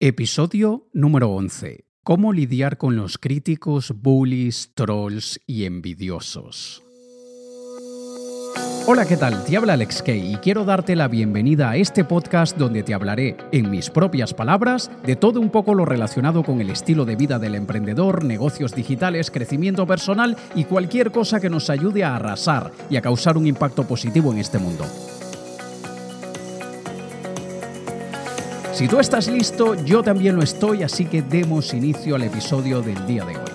Episodio número 11. Cómo lidiar con los críticos, bullies, trolls y envidiosos. Hola, ¿qué tal? Te habla Alex Kay y quiero darte la bienvenida a este podcast donde te hablaré, en mis propias palabras, de todo un poco lo relacionado con el estilo de vida del emprendedor, negocios digitales, crecimiento personal y cualquier cosa que nos ayude a arrasar y a causar un impacto positivo en este mundo. Si tú estás listo, yo también lo estoy, así que demos inicio al episodio del día de hoy.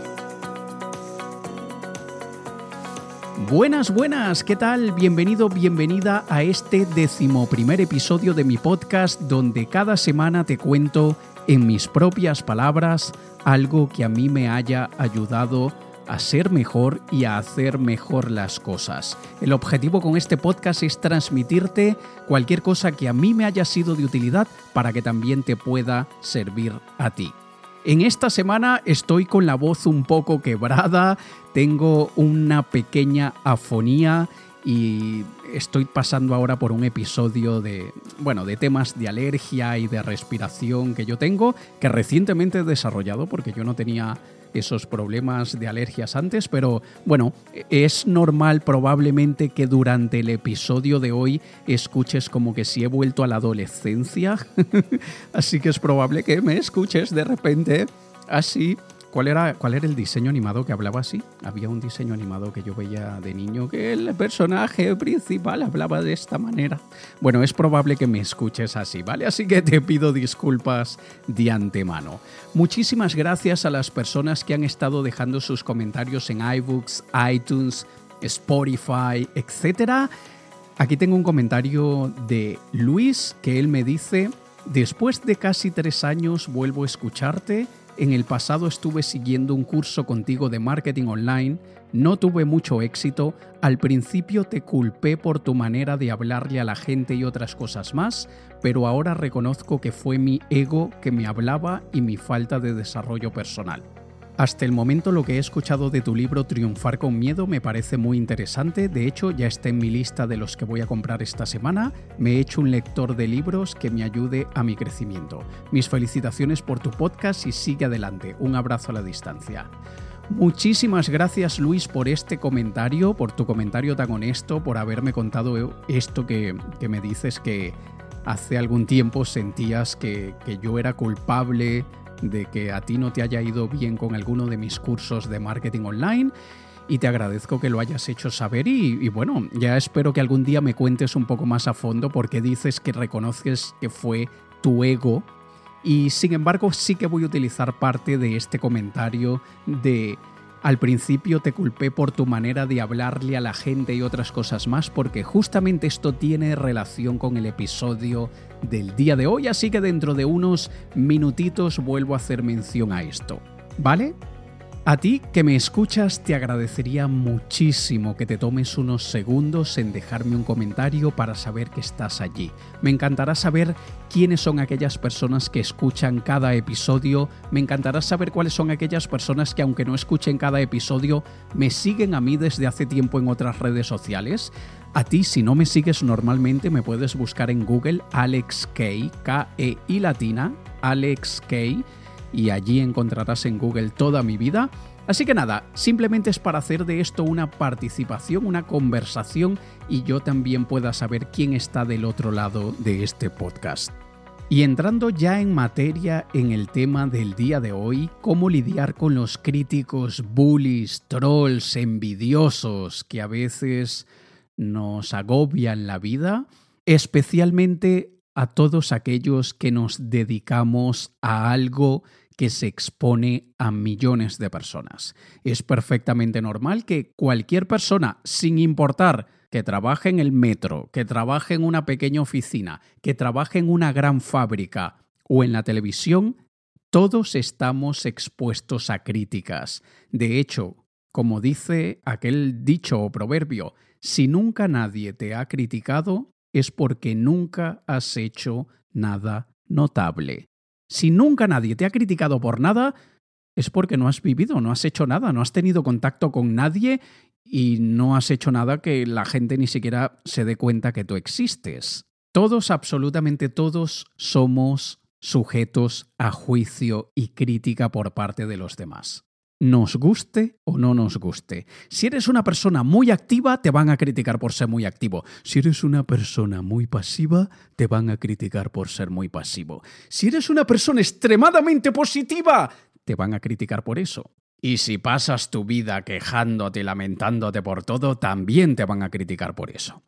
Buenas, buenas, ¿qué tal? Bienvenido, bienvenida a este decimoprimer episodio de mi podcast donde cada semana te cuento en mis propias palabras algo que a mí me haya ayudado a ser mejor y a hacer mejor las cosas. El objetivo con este podcast es transmitirte cualquier cosa que a mí me haya sido de utilidad para que también te pueda servir a ti. En esta semana estoy con la voz un poco quebrada, tengo una pequeña afonía y estoy pasando ahora por un episodio de, bueno, de temas de alergia y de respiración que yo tengo, que recientemente he desarrollado porque yo no tenía esos problemas de alergias antes, pero bueno, es normal probablemente que durante el episodio de hoy escuches como que si he vuelto a la adolescencia, así que es probable que me escuches de repente así ¿Cuál era, ¿Cuál era el diseño animado que hablaba así? Había un diseño animado que yo veía de niño que el personaje principal hablaba de esta manera. Bueno, es probable que me escuches así, ¿vale? Así que te pido disculpas de antemano. Muchísimas gracias a las personas que han estado dejando sus comentarios en iBooks, iTunes, Spotify, etc. Aquí tengo un comentario de Luis que él me dice, después de casi tres años vuelvo a escucharte en el pasado estuve siguiendo un curso contigo de marketing online, no tuve mucho éxito, al principio te culpé por tu manera de hablarle a la gente y otras cosas más, pero ahora reconozco que fue mi ego que me hablaba y mi falta de desarrollo personal. Hasta el momento lo que he escuchado de tu libro Triunfar con Miedo me parece muy interesante, de hecho ya está en mi lista de los que voy a comprar esta semana, me he hecho un lector de libros que me ayude a mi crecimiento. Mis felicitaciones por tu podcast y sigue adelante, un abrazo a la distancia. Muchísimas gracias Luis por este comentario, por tu comentario tan honesto, por haberme contado esto que, me dices que hace algún tiempo sentías que, que yo era culpable de que a ti no te haya ido bien con alguno de mis cursos de marketing online y te agradezco que lo hayas hecho saber y, bueno, ya espero que algún día me cuentes un poco más a fondo porque dices que reconoces que fue tu ego y sin embargo sí que voy a utilizar parte de este comentario de al principio te culpé por tu manera de hablarle a la gente y otras cosas más porque justamente esto tiene relación con el episodio del día de hoy, así que dentro de unos minutitos vuelvo a hacer mención a esto. ¿Vale? A ti que me escuchas te agradecería muchísimo que te tomes unos segundos en dejarme un comentario para saber que estás allí. Me encantará saber quiénes son aquellas personas que escuchan cada episodio, me encantará saber cuáles son aquellas personas que aunque no escuchen cada episodio, me siguen a mí desde hace tiempo en otras redes sociales. A ti, si no me sigues normalmente, me puedes buscar en Google Alex K, K-E-I latina, Alex K y allí encontrarás en Google toda mi vida. Así que nada, simplemente es para hacer de esto una participación, una conversación y yo también pueda saber quién está del otro lado de este podcast. Y entrando ya en materia en el tema del día de hoy, cómo lidiar con los críticos, bullies, trolls, envidiosos que a veces nos agobian la vida, especialmente a todos aquellos que nos dedicamos a algo que se expone a millones de personas. Es perfectamente normal que cualquier persona, sin importar que trabaje en el metro, que trabaje en una pequeña oficina, que trabaje en una gran fábrica o en la televisión, todos estamos expuestos a críticas. De hecho, como dice aquel dicho o proverbio, si nunca nadie te ha criticado, es porque nunca has hecho nada notable. Si nunca nadie te ha criticado por nada, es porque no has vivido, no has hecho nada, no has tenido contacto con nadie y no has hecho nada que la gente ni siquiera se dé cuenta que tú existes. Todos, absolutamente todos, somos sujetos a juicio y crítica por parte de los demás. Nos guste o no nos guste. Si eres una persona muy activa, te van a criticar por ser muy activo. Si eres una persona muy pasiva, te van a criticar por ser muy pasivo. Si eres una persona extremadamente positiva, te van a criticar por eso. Y si pasas tu vida quejándote y lamentándote por todo, también te van a criticar por eso.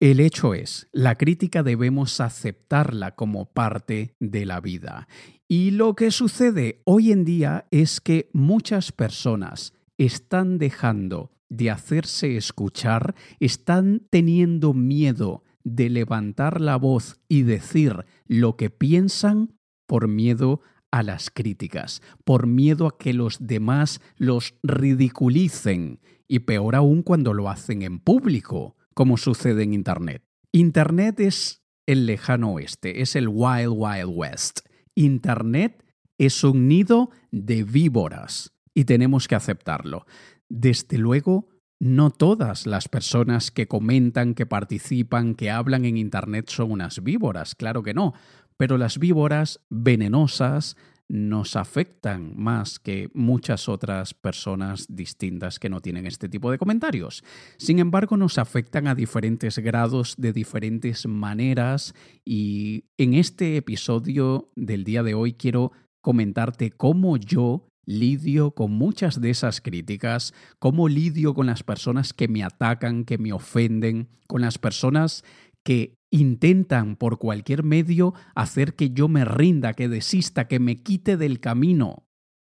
El hecho es, la crítica debemos aceptarla como parte de la vida. Y lo que sucede hoy en día es que muchas personas están dejando de hacerse escuchar, están teniendo miedo de levantar la voz y decir lo que piensan por miedo a las críticas, por miedo a que los demás los ridiculicen y peor aún cuando lo hacen en público, como sucede en Internet. Internet es el lejano oeste, es el Wild Wild West. Internet es un nido de víboras y tenemos que aceptarlo. Desde luego, no todas las personas que comentan, que participan, que hablan en Internet son unas víboras, claro que no, pero las víboras venenosas nos afectan más que muchas otras personas distintas que no tienen este tipo de comentarios. Sin embargo, nos afectan a diferentes grados, de diferentes maneras y en este episodio del día de hoy quiero comentarte cómo yo lidio con muchas de esas críticas, cómo lidio con las personas que me atacan, que me ofenden, con las personas que intentan por cualquier medio hacer que yo me rinda, que desista, que me quite del camino.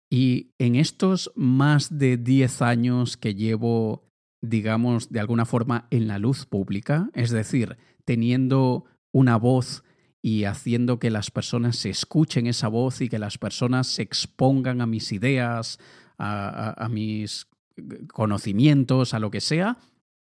Y en estos más de 10 años que llevo, digamos, de alguna forma en la luz pública, es decir, teniendo una voz y haciendo que las personas se escuchen esa voz y que las personas se expongan a mis ideas, a, a mis conocimientos, a lo que sea,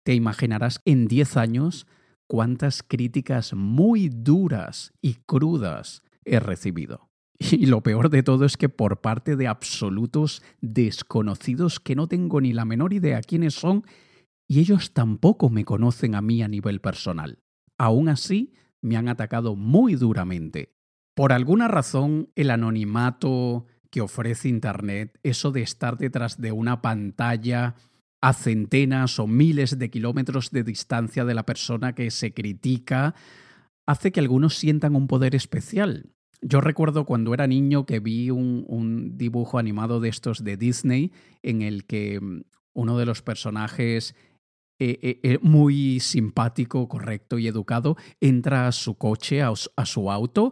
te imaginarás en 10 años cuántas críticas muy duras y crudas he recibido. Y lo peor de todo es que por parte de absolutos desconocidos que no tengo ni la menor idea quiénes son, y ellos tampoco me conocen a mí a nivel personal. Aún así, me han atacado muy duramente. Por alguna razón, el anonimato que ofrece Internet, eso de estar detrás de una pantalla a centenas o miles de kilómetros de distancia de la persona que se critica, hace que algunos sientan un poder especial. Yo recuerdo cuando era niño que vi un, dibujo animado de estos de Disney en el que mm, uno de los personajes eh, eh, eh, muy simpático, correcto y educado, entra a su coche, a, su auto,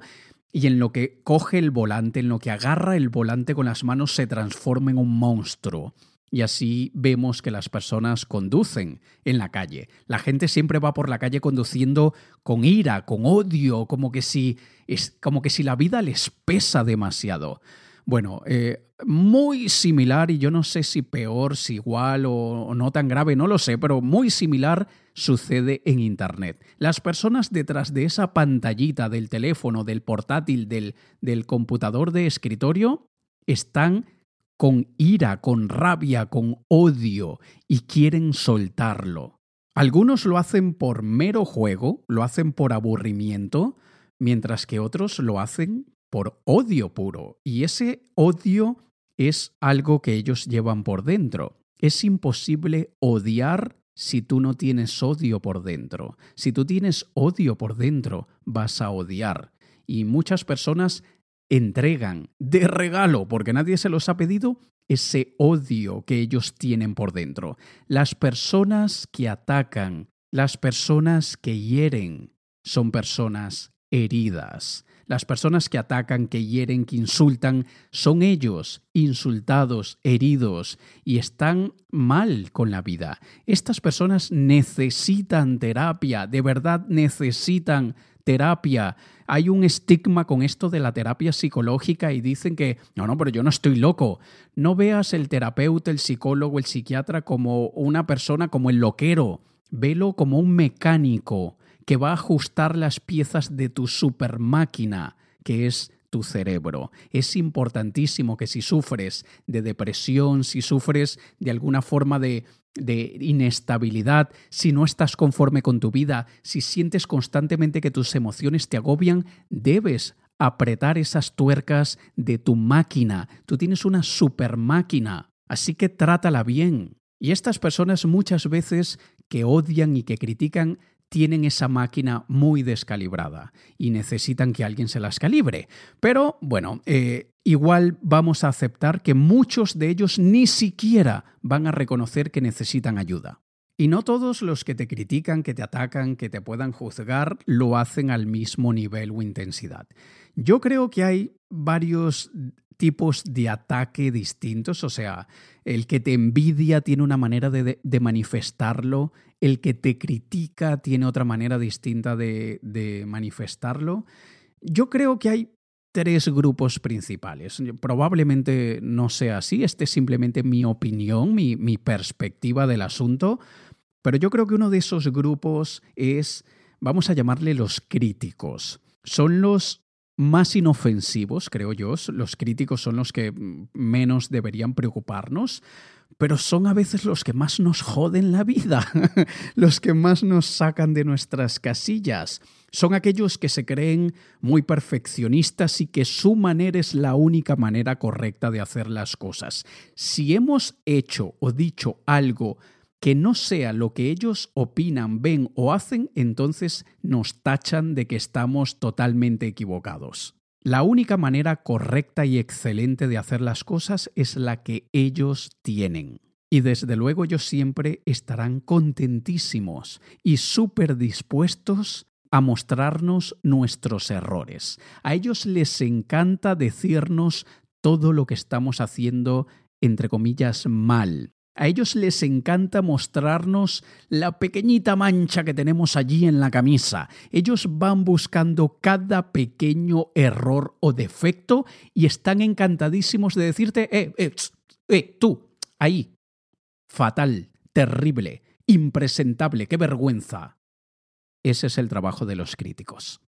y en lo que coge el volante, en lo que agarra el volante con las manos, se transforma en un monstruo. Y así vemos que las personas conducen en la calle. La gente siempre va por la calle conduciendo con ira, con odio, como que si, es, como que si la vida les pesa demasiado. Bueno, eh, muy similar, y yo no sé si peor, si igual o, no tan grave, no lo sé, pero muy similar sucede en Internet. Las personas detrás de esa pantallita del teléfono, del portátil, del, del computador de escritorio, están con ira, con rabia, con odio y quieren soltarlo. Algunos lo hacen por mero juego, lo hacen por aburrimiento, mientras que otros lo hacen por odio puro. Y ese odio es algo que ellos llevan por dentro. Es imposible odiar si tú no tienes odio por dentro. Si tú tienes odio por dentro, vas a odiar. Y muchas personas entregan de regalo, porque nadie se los ha pedido, ese odio que ellos tienen por dentro. Las personas que atacan, las personas que hieren, son personas heridas. Las personas que atacan, que hieren, que insultan, son ellos insultados, heridos y están mal con la vida. Estas personas necesitan terapia, de verdad necesitan terapia. Hay un estigma con esto de la terapia psicológica y dicen que, no, no, pero yo no estoy loco. No veas el terapeuta, el psicólogo, el psiquiatra como una persona, como el loquero. Velo como un mecánico que va a ajustar las piezas de tu super máquina, que es tu cerebro. Es importantísimo que si sufres de depresión, si sufres de alguna forma de, de inestabilidad, si no estás conforme con tu vida, si sientes constantemente que tus emociones te agobian, debes apretar esas tuercas de tu máquina. Tú tienes una super máquina, así que trátala bien. Y estas personas muchas veces que odian y que critican tienen esa máquina muy descalibrada y necesitan que alguien se las calibre. Pero bueno, eh, igual vamos a aceptar que muchos de ellos ni siquiera van a reconocer que necesitan ayuda. Y no todos los que te critican, que te atacan, que te puedan juzgar, lo hacen al mismo nivel o intensidad. Yo creo que hay varios tipos de ataque distintos, o sea, el que te envidia tiene una manera de, manifestarlo, el que te critica tiene otra manera distinta de, manifestarlo. Yo creo que hay tres grupos principales. Probablemente no sea así, este es simplemente mi opinión, mi, mi perspectiva del asunto, pero yo creo que uno de esos grupos es, vamos a llamarle los críticos. Son los más inofensivos, creo yo. Los críticos son los que menos deberían preocuparnos, pero son a veces los que más nos joden la vida, los que más nos sacan de nuestras casillas. Son aquellos que se creen muy perfeccionistas y que su manera es la única manera correcta de hacer las cosas. Si hemos hecho o dicho algo que no sea lo que ellos opinan, ven o hacen, entonces nos tachan de que estamos totalmente equivocados. La única manera correcta y excelente de hacer las cosas es la que ellos tienen. Y desde luego ellos siempre estarán contentísimos y súper dispuestos a mostrarnos nuestros errores. A ellos les encanta decirnos todo lo que estamos haciendo, entre comillas, mal. A ellos les encanta mostrarnos la pequeñita mancha que tenemos allí en la camisa. Ellos van buscando cada pequeño error o defecto y están encantadísimos de decirte, eh, eh, eh, tú, ahí, fatal, terrible, impresentable, qué vergüenza. Ese es el trabajo de los críticos.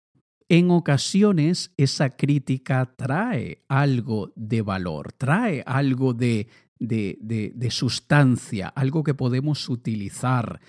En ocasiones esa crítica trae algo de valor, trae algo de de, sustancia, algo que podemos utilizar.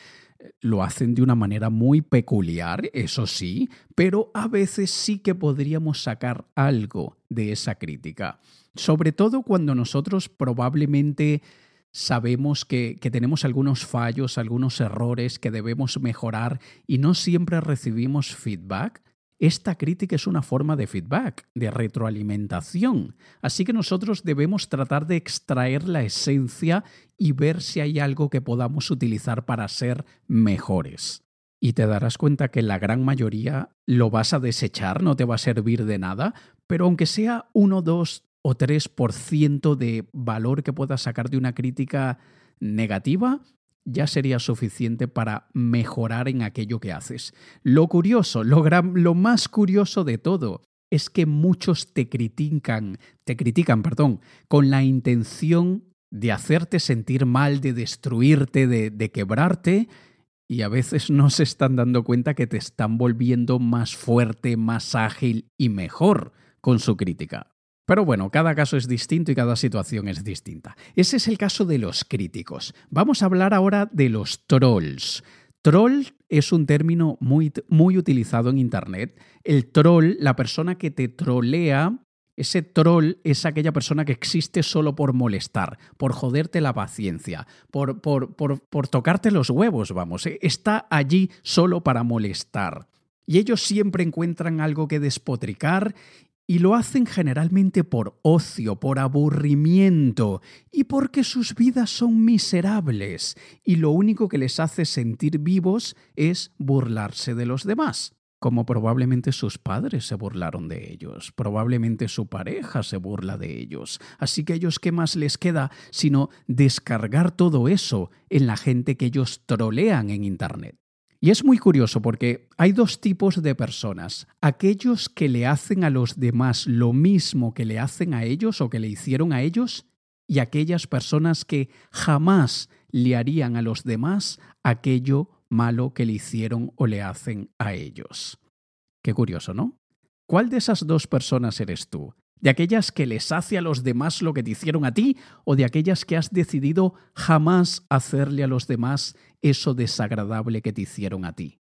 Lo hacen de una manera muy peculiar, eso sí, pero a veces sí que podríamos sacar algo de esa crítica. Sobre todo cuando nosotros probablemente sabemos que, que, tenemos algunos fallos, algunos errores que debemos mejorar y no siempre recibimos feedback, esta crítica es una forma de feedback, de retroalimentación, así que nosotros debemos tratar de extraer la esencia y ver si hay algo que podamos utilizar para ser mejores. Y te darás cuenta que la gran mayoría lo vas a desechar, no te va a servir de nada, pero aunque sea 1, 2 o 3% de valor que puedas sacar de una crítica negativa, ya sería suficiente para mejorar en aquello que haces. Lo curioso, lo, lo más curioso de todo, es que muchos te critican, te critican, perdón, con la intención de hacerte sentir mal, de destruirte, de, de quebrarte, y a veces no se están dando cuenta que te están volviendo más fuerte, más ágil y mejor con su crítica. Pero bueno, cada caso es distinto y cada situación es distinta. Ese es el caso de los críticos. Vamos a hablar ahora de los trolls. Troll es un término muy, muy utilizado en Internet. El troll, la persona que te trolea, ese troll es aquella persona que existe solo por molestar, por joderte la paciencia, por, por, por, por tocarte los huevos, vamos. ¿eh? Está allí solo para molestar. Y ellos siempre encuentran algo que despotricar y lo hacen generalmente por ocio, por aburrimiento y porque sus vidas son miserables y lo único que les hace sentir vivos es burlarse de los demás. Como probablemente sus padres se burlaron de ellos, probablemente su pareja se burla de ellos. Así que ellos qué más les queda sino descargar todo eso en la gente que ellos trolean en Internet. Y es muy curioso porque hay dos tipos de personas. Aquellos que le hacen a los demás lo mismo que le hacen a ellos o que le hicieron a ellos y aquellas personas que jamás le harían a los demás aquello malo que le hicieron o le hacen a ellos. Qué curioso, ¿no? ¿Cuál de esas dos personas eres tú? ¿De aquellas que les hace a los demás lo que te hicieron a ti o de aquellas que has decidido jamás hacerle a los demás eso desagradable que te hicieron a ti?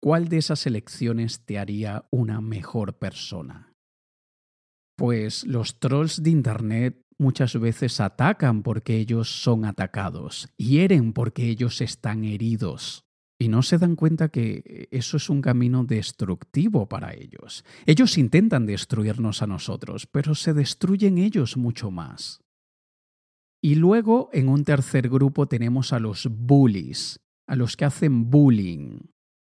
¿cuál de esas elecciones te haría una mejor persona? Pues los trolls de Internet muchas veces atacan porque ellos son atacados, hieren porque ellos están heridos. Y no se dan cuenta que eso es un camino destructivo para ellos. Ellos intentan destruirnos a nosotros, pero se destruyen ellos mucho más. Y luego, en un tercer grupo, tenemos a los bullies, a los que hacen bullying.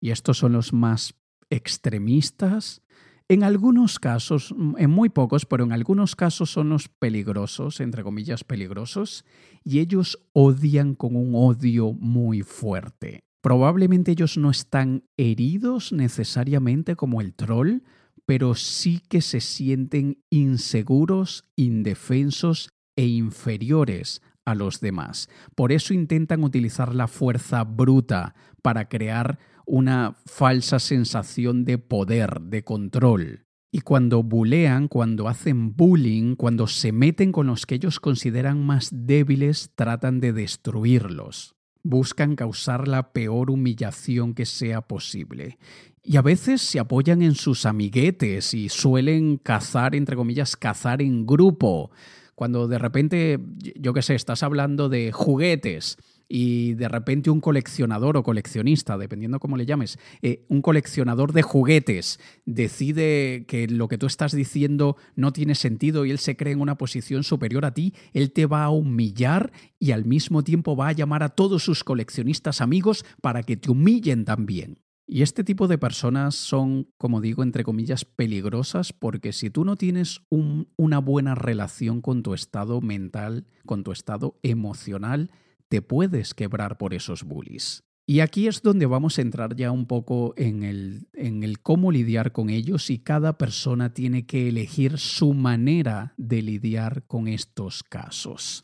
Y estos son los más extremistas. En algunos casos, en muy pocos, pero en algunos casos son los peligrosos, entre comillas peligrosos, y ellos odian con un odio muy fuerte. Probablemente ellos no están heridos necesariamente como el troll, pero sí que se sienten inseguros, indefensos e inferiores a los demás. Por eso intentan utilizar la fuerza bruta para crear una falsa sensación de poder, de control. Y cuando bulean, cuando hacen bullying, cuando se meten con los que ellos consideran más débiles, tratan de destruirlos. Buscan causar la peor humillación que sea posible. Y a veces se apoyan en sus amiguetes y suelen cazar, entre comillas, cazar en grupo cuando de repente, yo qué sé, estás hablando de juguetes y de repente un coleccionador o coleccionista, dependiendo cómo le llames, eh, un coleccionador de juguetes decide que lo que tú estás diciendo no tiene sentido y él se cree en una posición superior a ti, él te va a humillar y al mismo tiempo va a llamar a todos sus coleccionistas amigos para que te humillen también. Y este tipo de personas son, como digo, entre comillas, peligrosas porque si tú no tienes una buena relación con tu estado mental, con tu estado emocional, te puedes quebrar por esos bullies. Y aquí es donde vamos a entrar ya un poco en el, en el cómo lidiar con ellos y cada persona tiene que elegir su manera de lidiar con estos casos.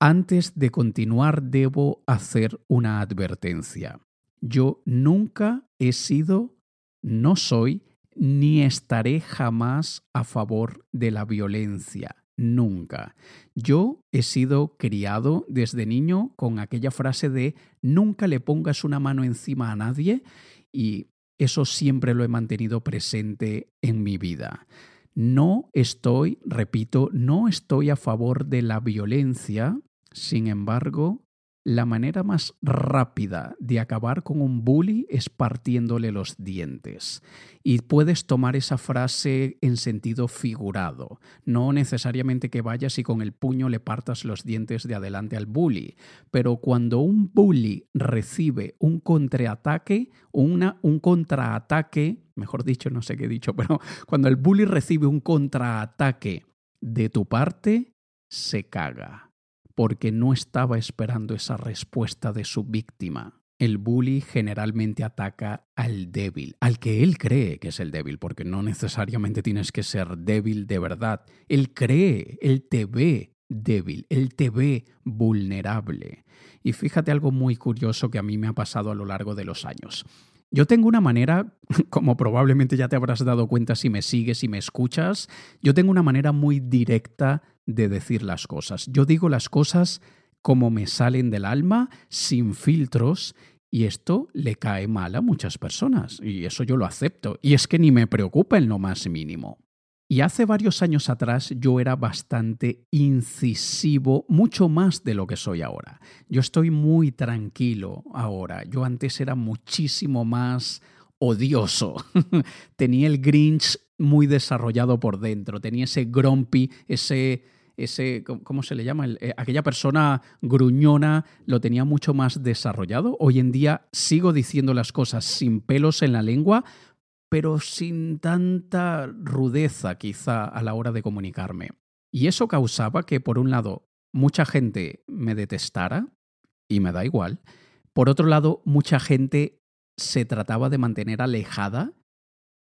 Antes de continuar debo hacer una advertencia. Yo nunca he sido, no soy, ni estaré jamás a favor de la violencia. Nunca. Yo he sido criado desde niño con aquella frase de nunca le pongas una mano encima a nadie y eso siempre lo he mantenido presente en mi vida. No estoy, repito, no estoy a favor de la violencia, sin embargo, la manera más rápida de acabar con un bully es partiéndole los dientes. Y puedes tomar esa frase en sentido figurado, no necesariamente que vayas y con el puño le partas los dientes de adelante al bully, pero cuando un bully recibe un contraataque, una, un contraataque, mejor dicho, no sé qué he dicho, pero cuando el bully recibe un contraataque de tu parte, se caga porque no estaba esperando esa respuesta de su víctima. El bully generalmente ataca al débil, al que él cree que es el débil, porque no necesariamente tienes que ser débil de verdad. Él cree, él te ve débil, él te ve vulnerable. Y fíjate algo muy curioso que a mí me ha pasado a lo largo de los años. Yo tengo una manera, como probablemente ya te habrás dado cuenta si me sigues y me escuchas, yo tengo una manera muy directa de decir las cosas. Yo digo las cosas como me salen del alma, sin filtros, y esto le cae mal a muchas personas, y eso yo lo acepto, y es que ni me preocupa en lo más mínimo. Y hace varios años atrás yo era bastante incisivo, mucho más de lo que soy ahora. Yo estoy muy tranquilo ahora. Yo antes era muchísimo más odioso. tenía el Grinch muy desarrollado por dentro, tenía ese grumpy, ese ese, ¿cómo se le llama? Eh, aquella persona gruñona lo tenía mucho más desarrollado. Hoy en día sigo diciendo las cosas sin pelos en la lengua, pero sin tanta rudeza quizá a la hora de comunicarme. Y eso causaba que, por un lado, mucha gente me detestara, y me da igual. Por otro lado, mucha gente se trataba de mantener alejada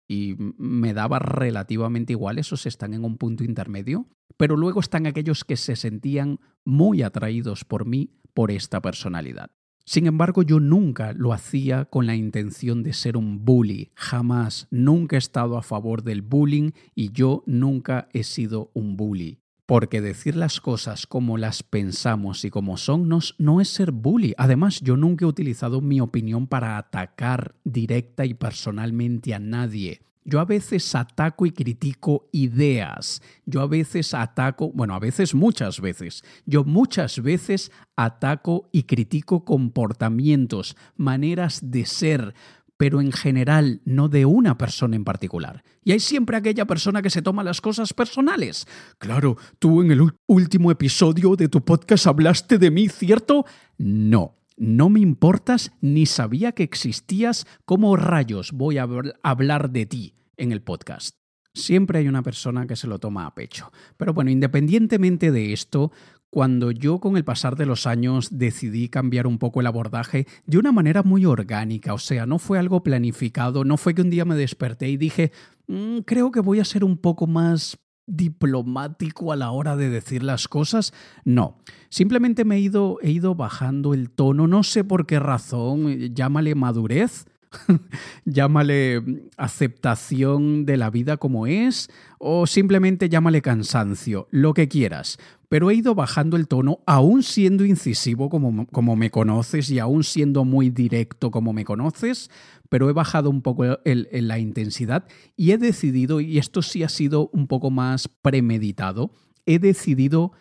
y me daba relativamente igual, esos están en un punto intermedio, pero luego están aquellos que se sentían muy atraídos por mí por esta personalidad. Sin embargo, yo nunca lo hacía con la intención de ser un bully, jamás, nunca he estado a favor del bullying y yo nunca he sido un bully. Porque decir las cosas como las pensamos y como son no, no, es ser bully. Además, yo nunca he utilizado mi opinión para atacar directa y personalmente a nadie. Yo a veces ataco y critico ideas. Yo a veces ataco, bueno, a veces muchas veces. Yo muchas veces ataco y critico comportamientos, maneras de ser, pero en general no de una persona en particular. Y hay siempre aquella persona que se toma las cosas personales. Claro, tú en el último episodio de tu podcast hablaste de mí, ¿cierto? No. No me importas ni sabía que existías. ¿Cómo rayos voy a hablar de ti? en el podcast. Siempre hay una persona que se lo toma a pecho. Pero bueno, independientemente de esto, cuando yo con el pasar de los años decidí cambiar un poco el abordaje de una manera muy orgánica, o sea, no fue algo planificado, no fue que un día me desperté y dije, mm, creo que voy a ser un poco más diplomático a la hora de decir las cosas. No, simplemente me he ido, he ido bajando el tono, no sé por qué razón, llámale madurez llámale aceptación de la vida como es o simplemente llámale cansancio, lo que quieras. Pero he ido bajando el tono, aún siendo incisivo como, como me conoces y aún siendo muy directo como me conoces, pero he bajado un poco la intensidad y he decidido, y esto sí ha sido un poco más premeditado, he decidido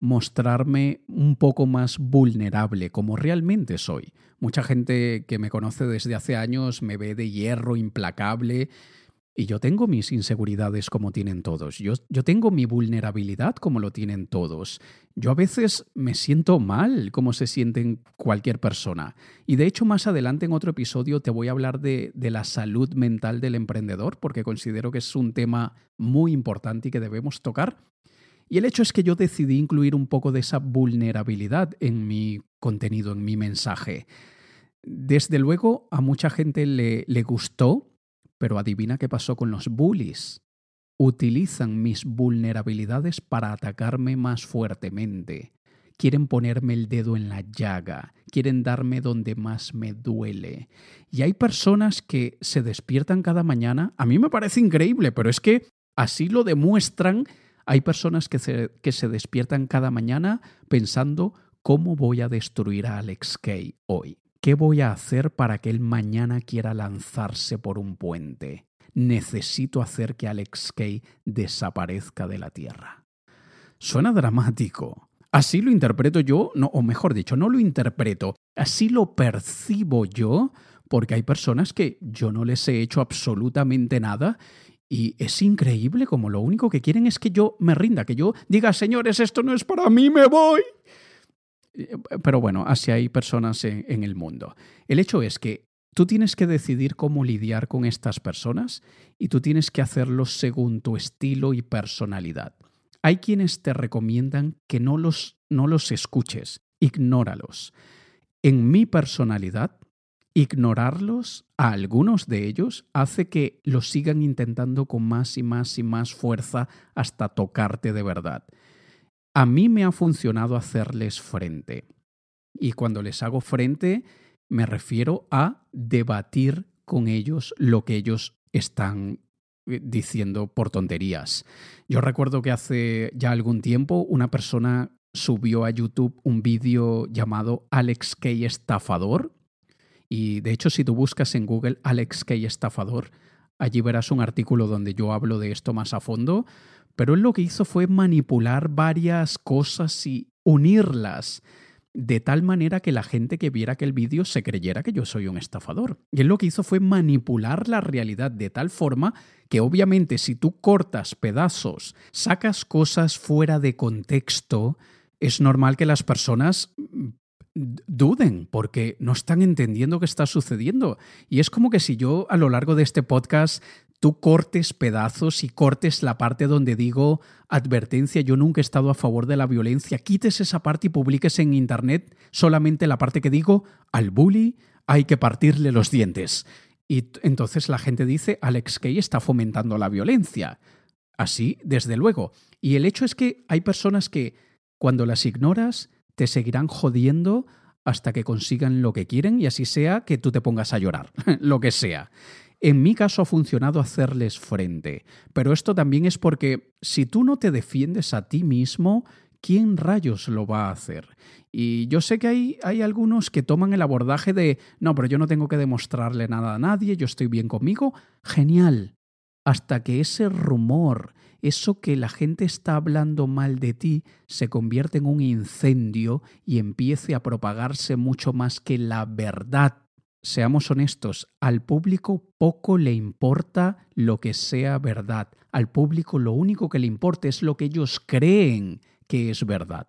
mostrarme un poco más vulnerable como realmente soy. Mucha gente que me conoce desde hace años me ve de hierro implacable y yo tengo mis inseguridades como tienen todos. Yo, yo, tengo mi vulnerabilidad como lo tienen todos. Yo a veces me siento mal como se siente cualquier persona. Y de hecho más adelante en otro episodio te voy a hablar de, de la salud mental del emprendedor porque considero que es un tema muy importante y que debemos tocar. Y el hecho es que yo decidí incluir un poco de esa vulnerabilidad en mi contenido, en mi mensaje. Desde luego a mucha gente le, le gustó, pero adivina qué pasó con los bullies. Utilizan mis vulnerabilidades para atacarme más fuertemente. Quieren ponerme el dedo en la llaga, quieren darme donde más me duele. Y hay personas que se despiertan cada mañana, a mí me parece increíble, pero es que así lo demuestran hay personas que se, que se despiertan cada mañana pensando cómo voy a destruir a Alex Kay hoy. ¿Qué voy a hacer para que él mañana quiera lanzarse por un puente? Necesito hacer que Alex Kay desaparezca de la Tierra. Suena dramático. Así lo interpreto yo, no, o mejor dicho, no lo interpreto, así lo percibo yo, porque hay personas que yo no les he hecho absolutamente nada y es increíble como lo único que quieren es que yo me rinda, que yo diga, señores, esto no es para mí, me voy. Eh, pero bueno, así hay personas en, el mundo. El hecho es que tú tienes que decidir cómo lidiar con estas personas y tú tienes que hacerlo según tu estilo y personalidad. Hay quienes te recomiendan que no los, no los escuches, ignóralos. En mi personalidad, ignorarlos a algunos de ellos hace que los sigan intentando con más y más y más fuerza hasta tocarte de verdad. A mí me ha funcionado hacerles frente. Y cuando les hago frente, me refiero a debatir con ellos lo que ellos están eh, diciendo por tonterías. Yo recuerdo que hace ya algún tiempo una persona subió a YouTube un vídeo llamado Alex K. Estafador, y de hecho, si tú buscas en Google Alex Kay estafador, allí verás un artículo donde yo hablo de esto más a fondo. Pero él lo que hizo fue manipular varias cosas y unirlas de tal manera que la gente que viera aquel vídeo se creyera que yo soy un estafador. Y él lo que hizo fue manipular la realidad de tal forma que obviamente si tú cortas pedazos, sacas cosas fuera de contexto, es normal que las personas duden porque no están entendiendo qué está sucediendo. Y es como que si yo a lo largo de este podcast tú cortes pedazos y cortes la parte donde digo advertencia, yo nunca he estado a favor de la violencia, quites esa parte y publiques en internet solamente la parte que digo al bully hay que partirle los dientes. Y entonces la gente dice Alex Kay está fomentando la violencia. Así, desde luego. Y el hecho es que hay personas que cuando las ignoras te seguirán jodiendo hasta que consigan lo que quieren y así sea que tú te pongas a llorar, lo que sea. En mi caso ha funcionado hacerles frente, pero esto también es porque si tú no te defiendes a ti mismo, ¿quién rayos lo va a hacer? Y yo sé que hay, hay algunos que toman el abordaje de, no, pero yo no tengo que demostrarle nada a nadie, yo estoy bien conmigo. Genial. Hasta que ese rumor, eso que la gente está hablando mal de ti, se convierte en un incendio y empiece a propagarse mucho más que la verdad seamos honestos, al público poco le importa lo que sea verdad. Al público lo único que le importa es lo que ellos creen que es verdad.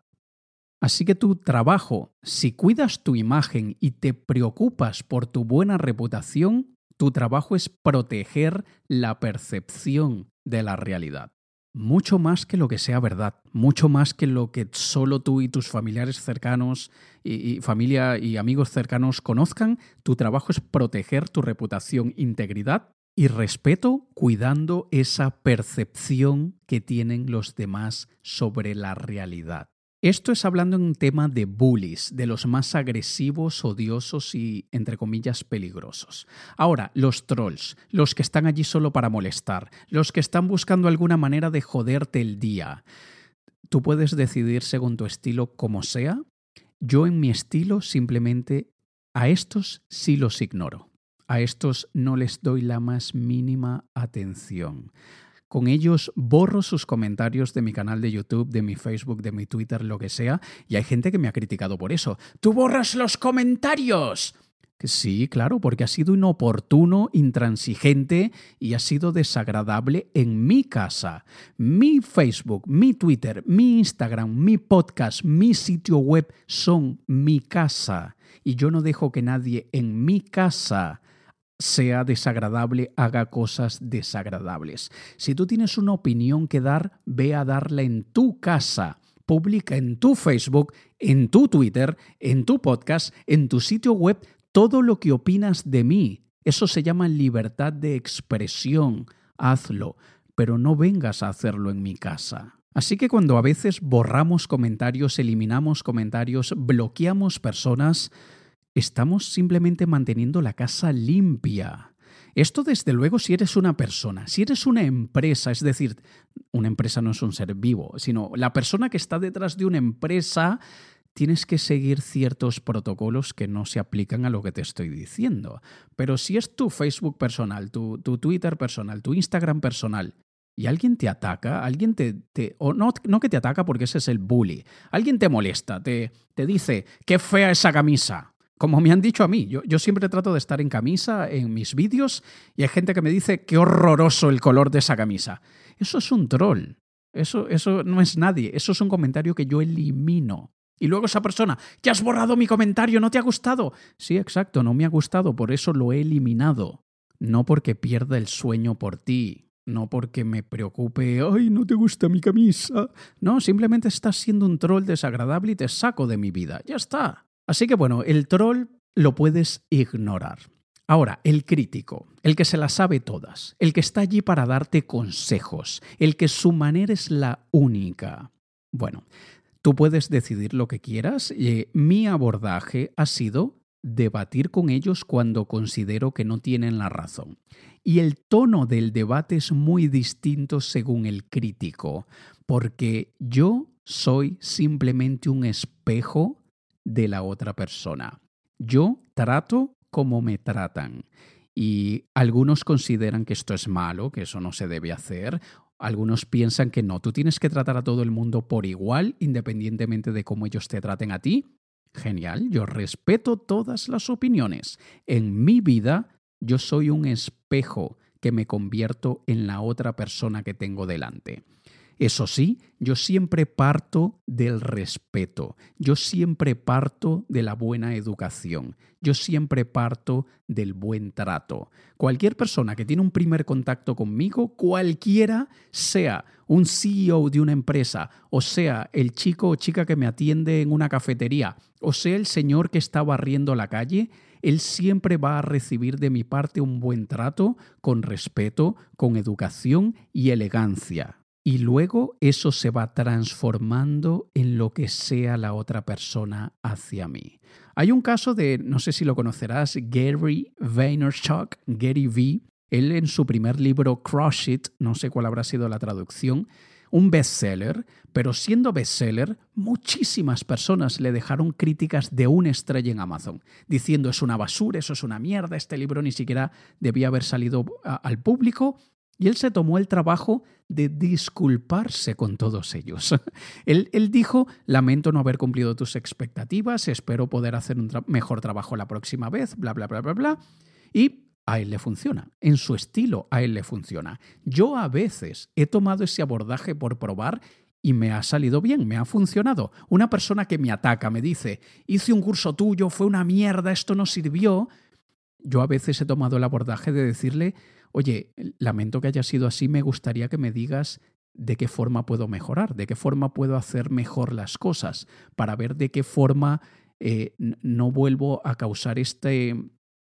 Así que tu trabajo, si cuidas tu imagen y te preocupas por tu buena reputación, tu trabajo es proteger la percepción de la realidad mucho más que lo que sea verdad, mucho más que lo que solo tú y tus familiares cercanos y, familia y amigos cercanos conozcan, tu trabajo es proteger tu reputación, integridad y respeto cuidando esa percepción que tienen los demás sobre la realidad. Esto es hablando en un tema de bullies, de los más agresivos, odiosos y, entre comillas, peligrosos. Ahora, los trolls, los que están allí solo para molestar, los que están buscando alguna manera de joderte el día. Tú puedes decidir según tu estilo como sea. Yo en mi estilo simplemente a estos sí los ignoro. A estos no les doy la más mínima atención. Con ellos borro sus comentarios de mi canal de YouTube, de mi Facebook, de mi Twitter, lo que sea, y hay gente que me ha criticado por eso. ¡Tú borras los comentarios! Sí, claro, porque ha sido inoportuno, intransigente y ha sido desagradable en mi casa. Mi Facebook, mi Twitter, mi Instagram, mi podcast, mi sitio web son mi casa. Y yo no dejo que nadie en mi casa sea desagradable, haga cosas desagradables. Si tú tienes una opinión que dar, ve a darla en tu casa. Publica en tu Facebook, en tu Twitter, en tu podcast, en tu sitio web todo lo que opinas de mí. Eso se llama libertad de expresión. Hazlo, pero no vengas a hacerlo en mi casa. Así que cuando a veces borramos comentarios, eliminamos comentarios, bloqueamos personas, estamos simplemente manteniendo la casa limpia. Esto desde luego si eres una persona, si eres una empresa, es decir, una empresa no es un ser vivo, sino la persona que está detrás de una empresa, tienes que seguir ciertos protocolos que no se aplican a lo que te estoy diciendo. Pero si es tu Facebook personal, tu, Twitter personal, tu Instagram personal, y alguien te ataca, alguien te, te o no, no, que te ataca porque ese es el bully, alguien te molesta, te, te dice, qué fea esa camisa, como me han dicho a mí, yo, yo, siempre trato de estar en camisa en mis vídeos y hay gente que me dice qué horroroso el color de esa camisa. Eso es un troll. Eso, eso no es nadie. Eso es un comentario que yo elimino. Y luego esa persona, ya has borrado mi comentario, ¿no te ha gustado? Sí, exacto, no me ha gustado, por eso lo he eliminado. No porque pierda el sueño por ti, no porque me preocupe, ay, no te gusta mi camisa. No, simplemente estás siendo un troll desagradable y te saco de mi vida. Ya está. Así que bueno, el troll lo puedes ignorar. Ahora, el crítico, el que se las sabe todas, el que está allí para darte consejos, el que su manera es la única. Bueno, tú puedes decidir lo que quieras. y mi abordaje ha sido debatir con ellos cuando considero que no tienen la razón. Y el tono del debate es muy distinto según el crítico, porque yo soy simplemente un espejo de la otra persona. Yo trato como me tratan. Y algunos consideran que esto es malo, que eso no se debe hacer. Algunos piensan que no, tú tienes que tratar a todo el mundo por igual, independientemente de cómo ellos te traten a ti. Genial, yo respeto todas las opiniones. En mi vida, yo soy un espejo que me convierto en la otra persona que tengo delante. Eso sí, yo siempre parto del respeto, yo siempre parto de la buena educación, yo siempre parto del buen trato. Cualquier persona que tiene un primer contacto conmigo, cualquiera sea un CEO de una empresa, o sea el chico o chica que me atiende en una cafetería, o sea el señor que está barriendo la calle, él siempre va a recibir de mi parte un buen trato, con respeto, con educación y elegancia y luego eso se va transformando en lo que sea la otra persona hacia mí. Hay un caso de, no sé si lo conocerás, Gary Vaynerchuk, Gary V, Él en su primer libro, Crush It, no sé cuál habrá sido la traducción, un bestseller, pero siendo bestseller, muchísimas personas le dejaron críticas de una estrella en Amazon, diciendo es una basura, eso es una mierda, este libro ni siquiera debía haber salido al público. Y él se tomó el trabajo de disculparse con todos ellos. él, él, dijo, lamento no haber cumplido tus expectativas, espero poder hacer un mejor trabajo la próxima vez, bla, bla, bla, bla, bla. Y a él le funciona, en su estilo a él le funciona. Yo a veces he tomado ese abordaje por probar y me ha salido bien, me ha funcionado. Una persona que me ataca, me dice, hice un curso tuyo, fue una mierda, esto no sirvió. Yo a veces he tomado el abordaje de decirle, oye, lamento que haya sido así, me gustaría que me digas de qué forma puedo mejorar, de qué forma puedo hacer mejor las cosas, para ver de qué forma eh, no vuelvo a causar este,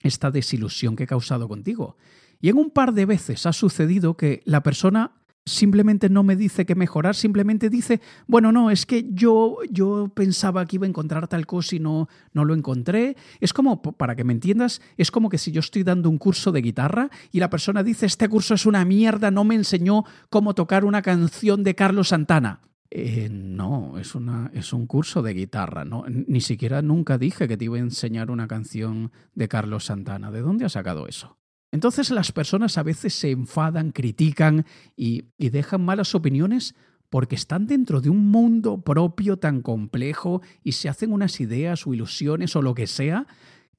esta desilusión que he causado contigo. Y en un par de veces ha sucedido que la persona simplemente no me dice que mejorar, simplemente dice, bueno, no, es que yo, yo pensaba que iba a encontrar tal cosa y no, no lo encontré. Es como, para que me entiendas, es como que si yo estoy dando un curso de guitarra y la persona dice, este curso es una mierda, no me enseñó cómo tocar una canción de Carlos Santana. Eh, no, es, una, es un curso de guitarra. ¿no? Ni siquiera nunca dije que te iba a enseñar una canción de Carlos Santana. ¿De dónde has sacado eso? Entonces las personas a veces se enfadan, critican y, dejan malas opiniones porque están dentro de un mundo propio tan complejo y se hacen unas ideas o ilusiones o lo que sea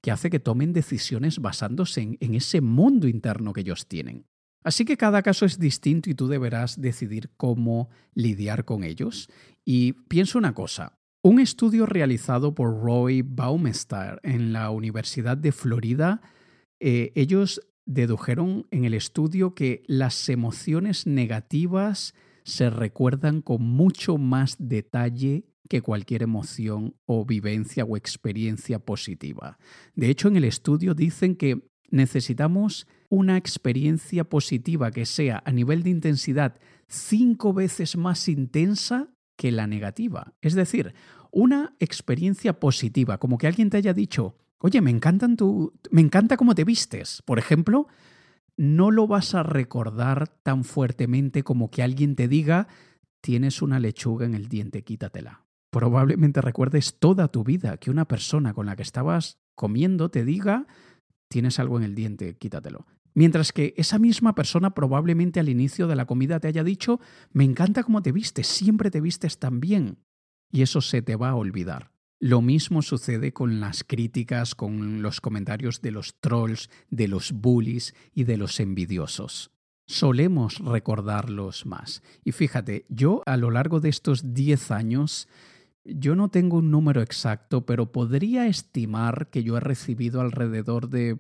que hace que tomen decisiones basándose en, ese mundo interno que ellos tienen. Así que cada caso es distinto y tú deberás decidir cómo lidiar con ellos. Y pienso una cosa, un estudio realizado por Roy Baumeister en la Universidad de Florida, eh, ellos dedujeron en el estudio que las emociones negativas se recuerdan con mucho más detalle que cualquier emoción o vivencia o experiencia positiva. De hecho, en el estudio dicen que necesitamos una experiencia positiva que sea a nivel de intensidad cinco veces más intensa que la negativa. Es decir, una experiencia positiva, como que alguien te haya dicho, oye, me encantan me encanta cómo te vistes, por ejemplo, no lo vas a recordar tan fuertemente como que alguien te diga, tienes una lechuga en el diente, quítatela. Probablemente recuerdes toda tu vida que una persona con la que estabas comiendo te diga, tienes algo en el diente, quítatelo. Mientras que esa misma persona probablemente al inicio de la comida te haya dicho, me encanta cómo te vistes, siempre te vistes tan bien. Y eso se te va a olvidar. Lo mismo sucede con las críticas, con los comentarios de los trolls, de los bullies y de los envidiosos. Solemos recordarlos más. Y fíjate, yo a lo largo de estos 10 años, yo no tengo un número exacto, pero podría estimar que yo he recibido alrededor de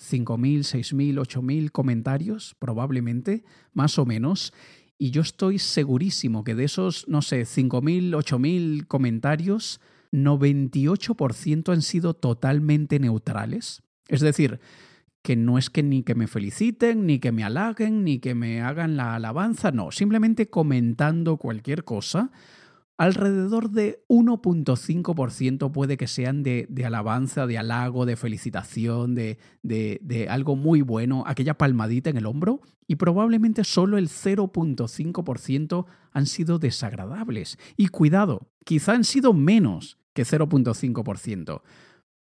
5.000, 6.000, 8.000 comentarios, probablemente, más o menos. Y yo estoy segurísimo que de esos, no sé, 5.000, 8.000 comentarios, 98% han sido totalmente neutrales. Es decir, que no es que ni que me feliciten, ni que me halaguen, ni que me hagan la alabanza, no, simplemente comentando cualquier cosa Alrededor de 1.5% puede que sean de, alabanza, de halago, de felicitación, de, de, algo muy bueno, aquella palmadita en el hombro, y probablemente solo el 0.5% han sido desagradables. Y cuidado, quizá han sido menos que 0.5%,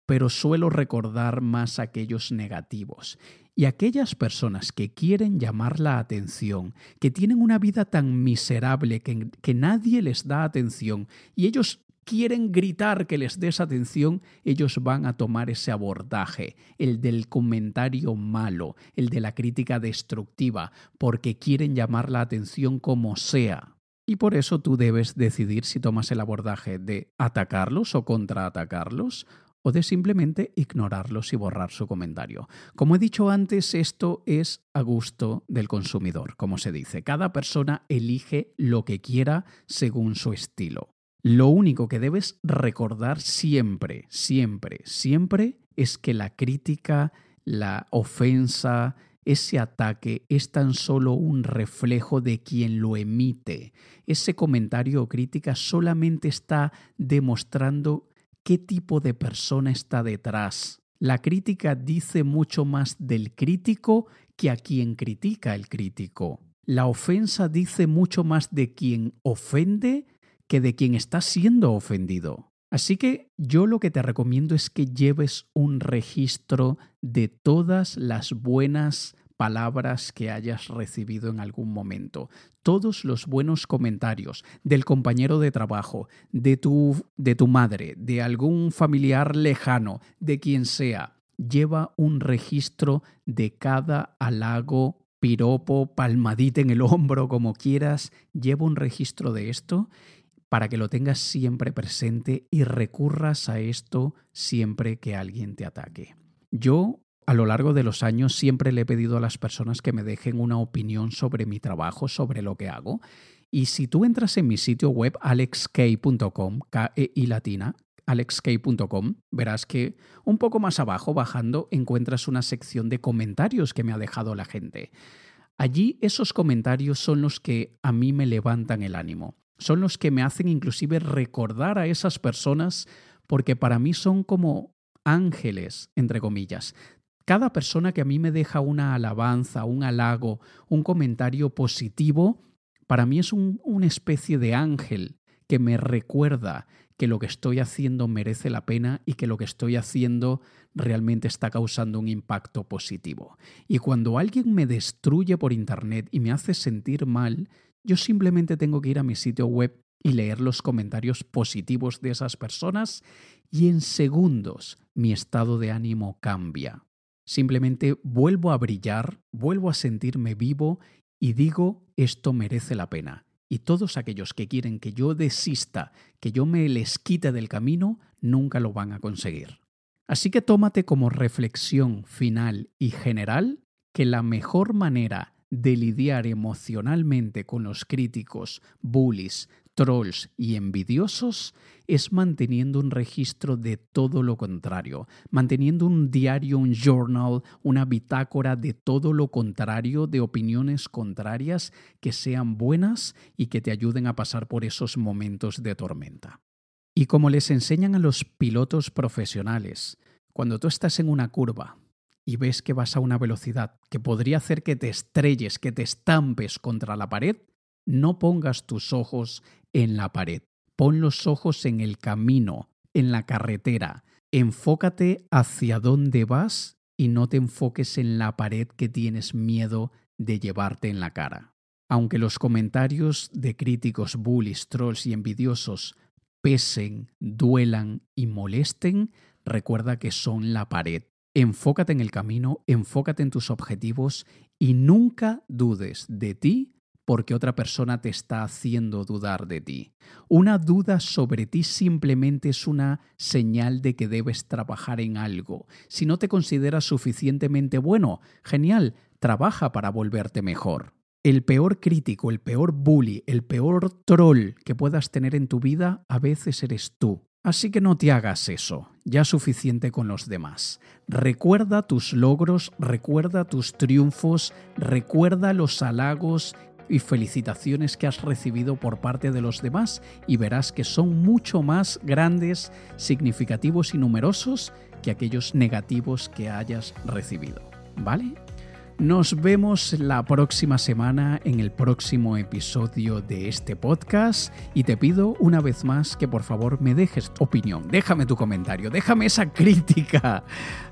pero suelo recordar más aquellos negativos. Y aquellas personas que quieren llamar la atención, que tienen una vida tan miserable que, que nadie les da atención y ellos quieren gritar que les des atención, ellos van a tomar ese abordaje, el del comentario malo, el de la crítica destructiva, porque quieren llamar la atención como sea. Y por eso tú debes decidir si tomas el abordaje de atacarlos o contraatacarlos, o de simplemente ignorarlos y borrar su comentario. Como he dicho antes, esto es a gusto del consumidor, como se dice. Cada persona elige lo que quiera según su estilo. Lo único que debes recordar siempre, siempre, siempre es que la crítica, la ofensa, ese ataque es tan solo un reflejo de quien lo emite. Ese comentario o crítica solamente está demostrando qué tipo de persona está detrás. La crítica dice mucho más del crítico que a quien critica el crítico. La ofensa dice mucho más de quien ofende que de quien está siendo ofendido. Así que yo lo que te recomiendo es que lleves un registro de todas las buenas palabras que hayas recibido en algún momento, todos los buenos comentarios del compañero de trabajo, de tu, de tu madre, de algún familiar lejano, de quien sea. Lleva un registro de cada halago, piropo, palmadita en el hombro, como quieras. Lleva un registro de esto para que lo tengas siempre presente y recurras a esto siempre que alguien te ataque. Yo a lo largo de los años siempre le he pedido a las personas que me dejen una opinión sobre mi trabajo, sobre lo que hago. Y si tú entras en mi sitio web alexk.com, k e i latina, alexk.com, verás que un poco más abajo, bajando, encuentras una sección de comentarios que me ha dejado la gente. Allí esos comentarios son los que a mí me levantan el ánimo, son los que me hacen inclusive recordar a esas personas porque para mí son como ángeles, entre comillas. Cada persona que a mí me deja una alabanza, un halago, un comentario positivo, para mí es una especie de ángel que me recuerda que lo que estoy haciendo merece la pena y que lo que estoy haciendo realmente está causando un impacto positivo. Y cuando alguien me destruye por Internet y me hace sentir mal, yo simplemente tengo que ir a mi sitio web y leer los comentarios positivos de esas personas y en segundos mi estado de ánimo cambia. Simplemente vuelvo a brillar, vuelvo a sentirme vivo y digo, esto merece la pena. Y todos aquellos que quieren que yo desista, que yo me les quite del camino, nunca lo van a conseguir. Así que tómate como reflexión final y general que la mejor manera de lidiar emocionalmente con los críticos, bullies, trolls y envidiosos es manteniendo un registro de todo lo contrario, manteniendo un diario, un journal, una bitácora de todo lo contrario, de opiniones contrarias que sean buenas y que te ayuden a pasar por esos momentos de tormenta. Y como les enseñan a los pilotos profesionales, cuando tú estás en una curva y ves que vas a una velocidad que podría hacer que te estrelles, que te estampes contra la pared, no pongas tus ojos en la pared. Pon los ojos en el camino, en la carretera. Enfócate hacia dónde vas y no te enfoques en la pared que tienes miedo de llevarte en la cara. Aunque los comentarios de críticos, bullies, trolls y envidiosos pesen, duelan y molesten, recuerda que son la pared. Enfócate en el camino, enfócate en tus objetivos y nunca dudes de ti porque otra persona te está haciendo dudar de ti. Una duda sobre ti simplemente es una señal de que debes trabajar en algo. Si no te consideras suficientemente bueno, genial, trabaja para volverte mejor. El peor crítico, el peor bully, el peor troll que puedas tener en tu vida a veces eres tú. Así que no te hagas eso, ya suficiente con los demás. Recuerda tus logros, recuerda tus triunfos, recuerda los halagos y felicitaciones que has recibido por parte de los demás y verás que son mucho más grandes, significativos y numerosos que aquellos negativos que hayas recibido. ¿Vale? Nos vemos la próxima semana en el próximo episodio de este podcast y te pido una vez más que por favor me dejes tu opinión, déjame tu comentario, déjame esa crítica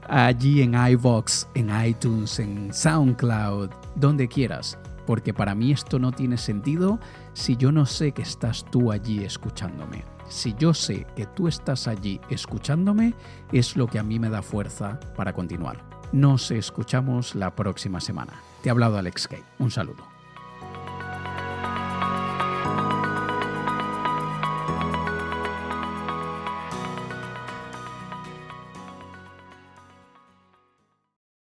allí en iVox, en iTunes, en SoundCloud, donde quieras porque para mí esto no tiene sentido si yo no sé que estás tú allí escuchándome. Si yo sé que tú estás allí escuchándome, es lo que a mí me da fuerza para continuar. Nos escuchamos la próxima semana. Te ha hablado Alex Kay. Un saludo.